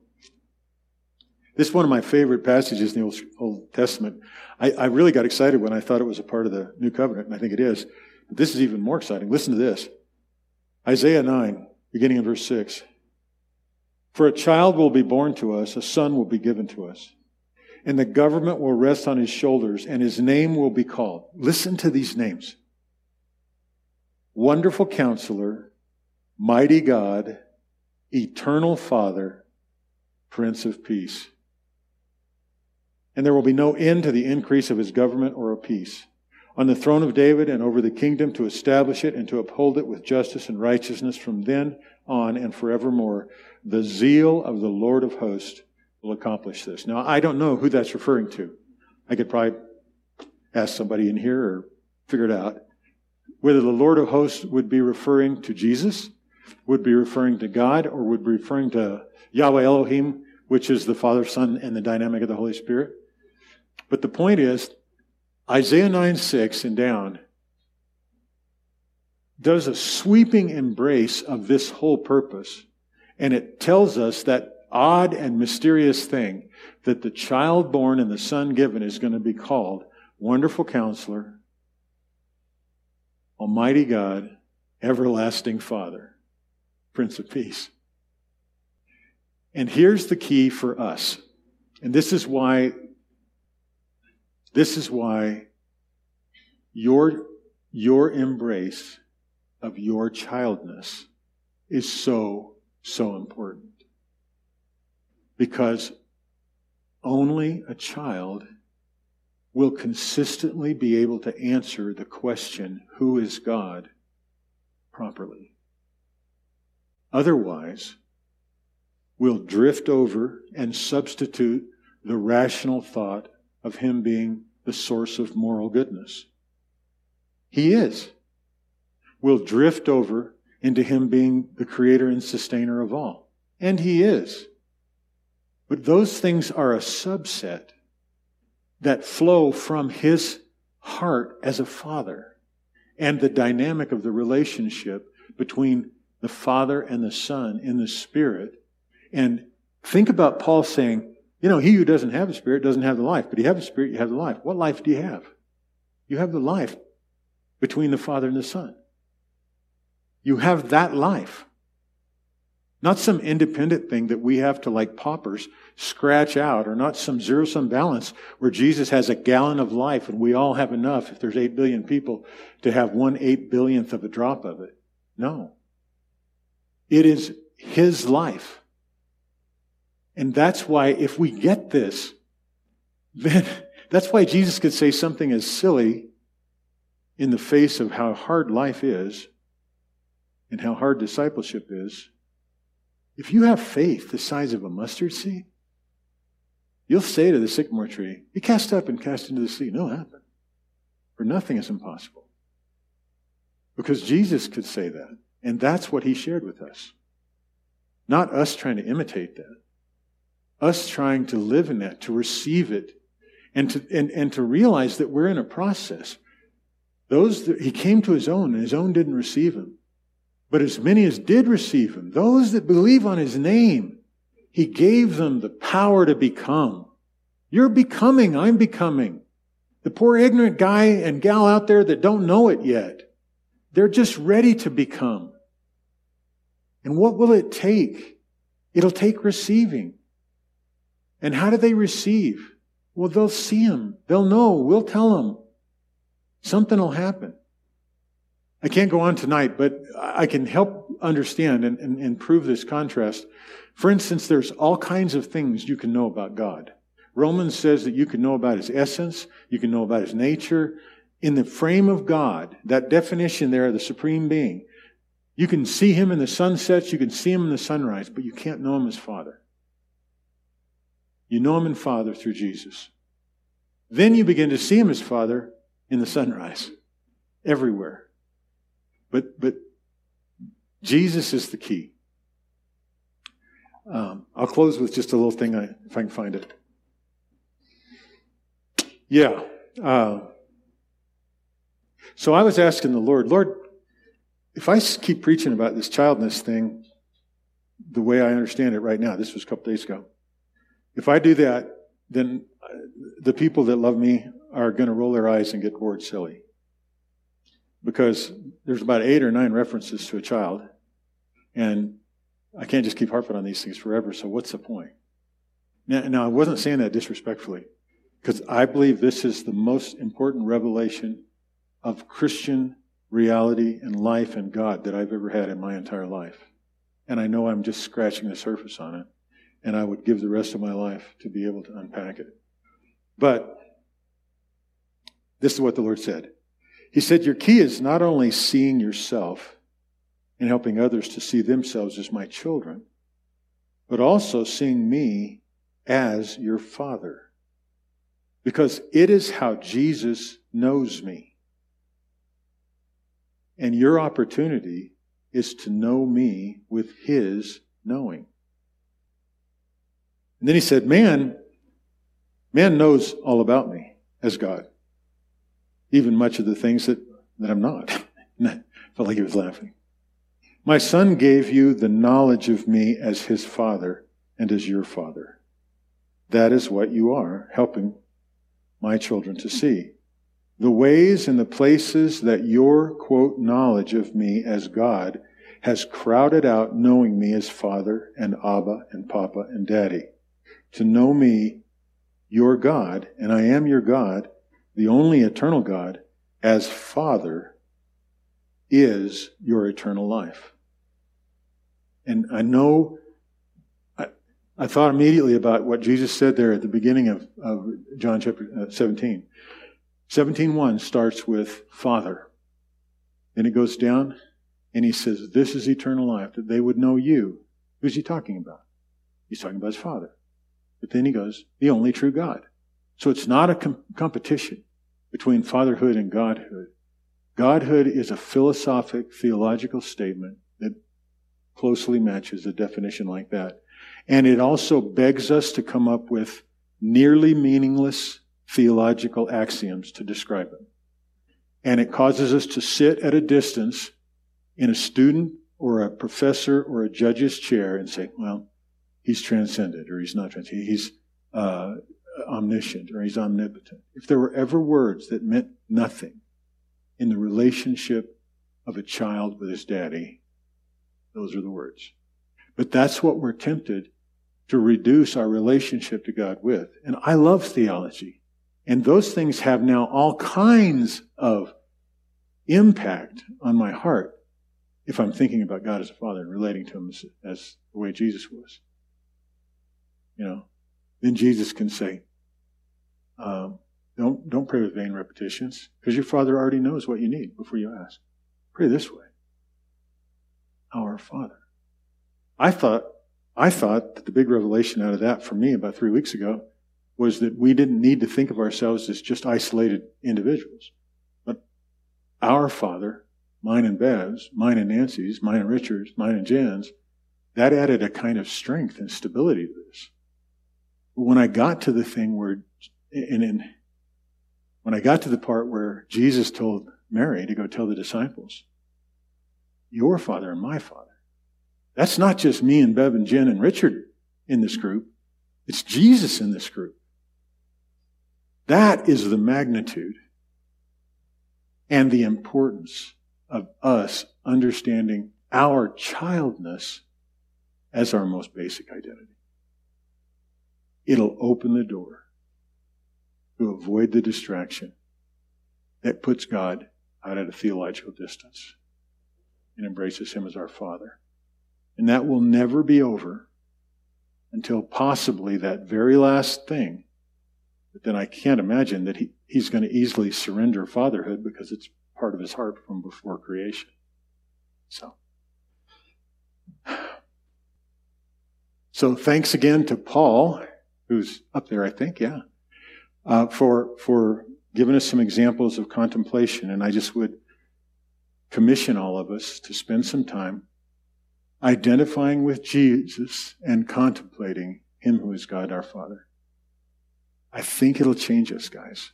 This is one of my favorite passages in the Old, Old Testament. I, I, really got excited when I thought it was a part of the New Covenant, and I think it is. But this is even more exciting. Listen to this Isaiah 9, beginning in verse 6. For a child will be born to us, a son will be given to us, and the government will rest on his shoulders, and his name will be called. Listen to these names Wonderful Counselor, Mighty God, Eternal Father, Prince of Peace and there will be no end to the increase of his government or of peace. On the throne of David and over the kingdom to establish it and to uphold it with justice and righteousness from then on and forevermore. The zeal of the Lord of hosts will accomplish this. Now, I don't know who that's referring to. I could probably ask somebody in here or figure it out. Whether the Lord of hosts would be referring to Jesus, would be referring to God, or would be referring to Yahweh Elohim, which is the Father, Son, and the dynamic of the Holy Spirit. But the point is, Isaiah 9 6 and down does a sweeping embrace of this whole purpose. And it tells us that odd and mysterious thing that the child born and the son given is going to be called Wonderful Counselor, Almighty God, Everlasting Father, Prince of Peace. And here's the key for us. And this is why this is why your, your embrace of your childness is so, so important. Because only a child will consistently be able to answer the question, Who is God? properly. Otherwise, we'll drift over and substitute the rational thought of Him being the source of moral goodness. He is. We'll drift over into Him being the creator and sustainer of all. And He is. But those things are a subset that flow from his heart as a father and the dynamic of the relationship between the Father and the Son in the Spirit. And think about Paul saying, you know, he who doesn't have the Spirit doesn't have the life, but you have the Spirit, you have the life. What life do you have? You have the life between the Father and the Son. You have that life. Not some independent thing that we have to, like paupers, scratch out, or not some zero sum balance where Jesus has a gallon of life and we all have enough, if there's eight billion people, to have one eight billionth of a drop of it. No. It is His life. And that's why, if we get this, then that's why Jesus could say something as silly in the face of how hard life is and how hard discipleship is. If you have faith the size of a mustard seed, you'll say to the sycamore tree, Be cast up and cast into the sea. No, happen. For nothing is impossible. Because Jesus could say that. And that's what he shared with us. Not us trying to imitate that. Us trying to live in that, to receive it, and to, and, and to realize that we're in a process. Those that, he came to his own, and his own didn't receive him. But as many as did receive him, those that believe on his name, he gave them the power to become. You're becoming, I'm becoming. The poor ignorant guy and gal out there that don't know it yet, they're just ready to become. And what will it take? It'll take receiving. And how do they receive? Well, they'll see him. They'll know. We'll tell them. Something will happen. I can't go on tonight, but I can help understand and, and, and, prove this contrast. For instance, there's all kinds of things you can know about God. Romans says that you can know about his essence, you can know about his nature. In the frame of God, that definition there, of the supreme being, you can see him in the sunsets, you can see him in the sunrise, but you can't know him as Father. You know him in Father through Jesus. Then you begin to see him as Father in the sunrise, everywhere. But, but Jesus is the key. Um, I'll close with just a little thing, I, if I can find it. Yeah. Uh, so I was asking the Lord, Lord, if I keep preaching about this childness thing the way I understand it right now, this was a couple days ago, if I do that, then the people that love me are going to roll their eyes and get bored silly. Because there's about eight or nine references to a child, and I can't just keep harping on these things forever, so what's the point? Now, now I wasn't saying that disrespectfully, because I believe this is the most important revelation of Christian reality and life and God that I've ever had in my entire life. And I know I'm just scratching the surface on it. And I would give the rest of my life to be able to unpack it. But this is what the Lord said. He said, Your key is not only seeing yourself and helping others to see themselves as my children, but also seeing me as your father. Because it is how Jesus knows me. And your opportunity is to know me with his knowing. And then he said, Man, man knows all about me as God. Even much of the things that, that I'm not. Felt like he was laughing. My son gave you the knowledge of me as his father and as your father. That is what you are, helping my children to see the ways and the places that your, quote, knowledge of me as God has crowded out knowing me as Father and Abba and Papa and Daddy. To know me, your God, and I am your God, the only eternal God, as Father, is your eternal life. And I know, I, thought immediately about what Jesus said there at the beginning of, of John chapter uh, 17. 17.1 starts with Father. Then it goes down and he says, This is eternal life, that they would know you. Who's he talking about? He's talking about his Father. But then he goes, The only true God. So it's not a com- competition between fatherhood and godhood. Godhood is a philosophic, theological statement that closely matches a definition like that. And it also begs us to come up with nearly meaningless theological axioms to describe it. And it causes us to sit at a distance in a student or a professor or a judge's chair and say, well, he's transcended or he's not transcended. He's uh, omniscient or he's omnipotent. If there were ever words that meant nothing in the relationship of a child with his daddy, those are the words. But that's what we're tempted to reduce our relationship to God with. And I love theology. And those things have now all kinds of impact on my heart if I'm thinking about God as a father and relating to him as, as the way Jesus was. You know, then Jesus can say, um, don't, don't pray with vain repetitions because your father already knows what you need before you ask. Pray this way. Our Father. I thought, I thought that the big revelation out of that for me about three weeks ago was that we didn't need to think of ourselves as just isolated individuals. But our Father, mine and Bev's, mine and Nancy's, mine and Richard's, mine and Jan's, that added a kind of strength and stability to this. But when I got to the thing where, and in, when I got to the part where Jesus told Mary to go tell the disciples, your father and my father. That's not just me and Bev and Jen and Richard in this group. It's Jesus in this group. That is the magnitude and the importance of us understanding our childness as our most basic identity. It'll open the door to avoid the distraction that puts God out at a theological distance and embraces Him as our Father. And that will never be over until possibly that very last thing. But then I can't imagine that he, he's going to easily surrender fatherhood because it's part of his heart from before creation. So. So thanks again to Paul, who's up there, I think, yeah, uh, for for giving us some examples of contemplation. And I just would commission all of us to spend some time identifying with Jesus and contemplating Him who is God our Father. I think it'll change us, guys.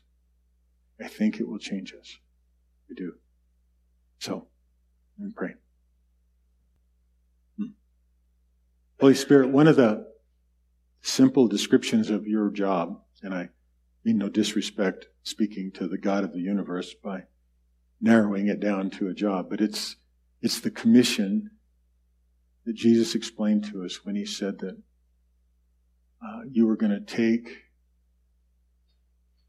I think it will change us. We do. So, and pray. Hmm. Holy Spirit, one of the simple descriptions of your job, and I mean no disrespect speaking to the God of the universe by narrowing it down to a job, but it's, it's the commission that Jesus explained to us when he said that uh, you were going to take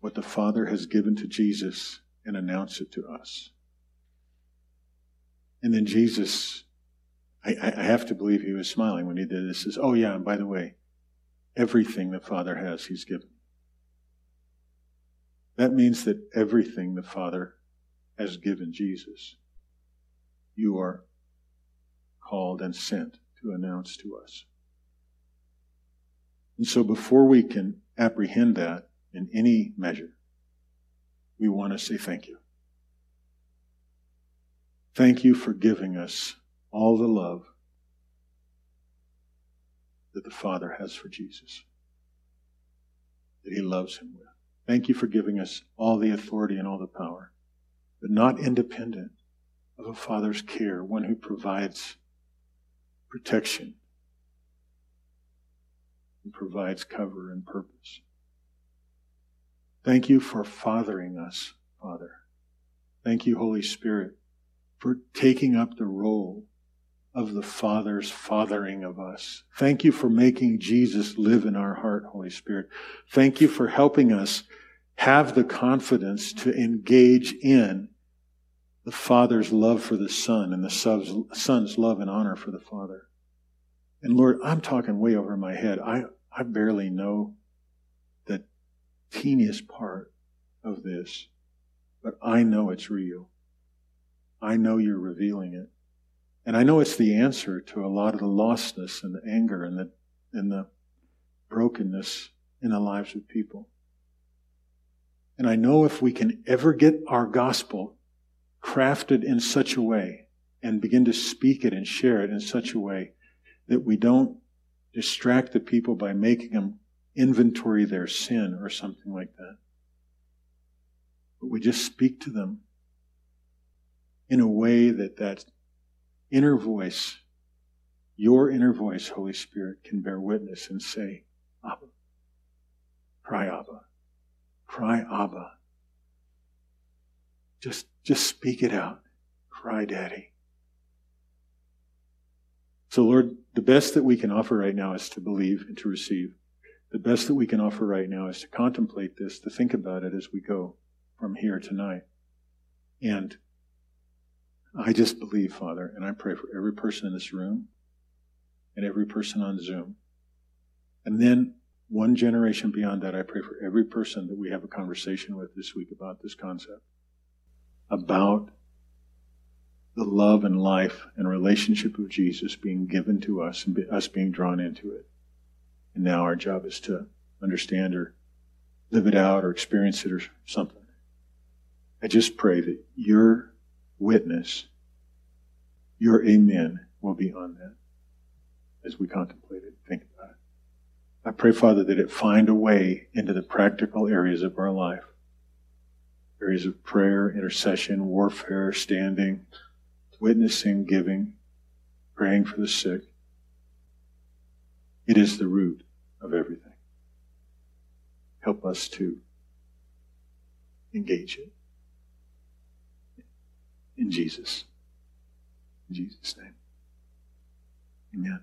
what the Father has given to Jesus and announce it to us. And then Jesus, I, I have to believe he was smiling when he did this, says, Oh, yeah, and by the way, everything the Father has, he's given. That means that everything the Father has given Jesus, you are called and sent to announce to us. And so before we can apprehend that in any measure, we want to say thank you. Thank you for giving us all the love that the Father has for Jesus, that He loves Him with. Thank you for giving us all the authority and all the power, but not independent of a Father's care, one who provides protection and provides cover and purpose. Thank you for fathering us, Father. Thank you, Holy Spirit, for taking up the role of the Father's fathering of us. Thank you for making Jesus live in our heart, Holy Spirit. Thank you for helping us have the confidence to engage in the Father's love for the Son and the Son's love and honor for the Father. And Lord, I'm talking way over my head. I, I barely know the teeniest part of this, but I know it's real. I know you're revealing it. And I know it's the answer to a lot of the lostness and the anger and the, and the brokenness in the lives of people. And I know if we can ever get our gospel crafted in such a way and begin to speak it and share it in such a way that we don't distract the people by making them inventory their sin or something like that. But we just speak to them in a way that that inner voice, your inner voice, Holy Spirit, can bear witness and say, Abba. Cry Abba. Cry Abba. Just, just speak it out. Cry Daddy. So Lord, the best that we can offer right now is to believe and to receive. The best that we can offer right now is to contemplate this, to think about it as we go from here tonight. And I just believe, Father, and I pray for every person in this room and every person on Zoom. And then one generation beyond that, I pray for every person that we have a conversation with this week about this concept, about the love and life and relationship of Jesus being given to us and us being drawn into it. And now our job is to understand or live it out or experience it or something. I just pray that your witness, your amen will be on that as we contemplate it, think about it. I pray, Father, that it find a way into the practical areas of our life. Areas of prayer, intercession, warfare, standing, witnessing, giving, praying for the sick. It is the root of everything. Help us to engage it in Jesus. In Jesus' name. Amen.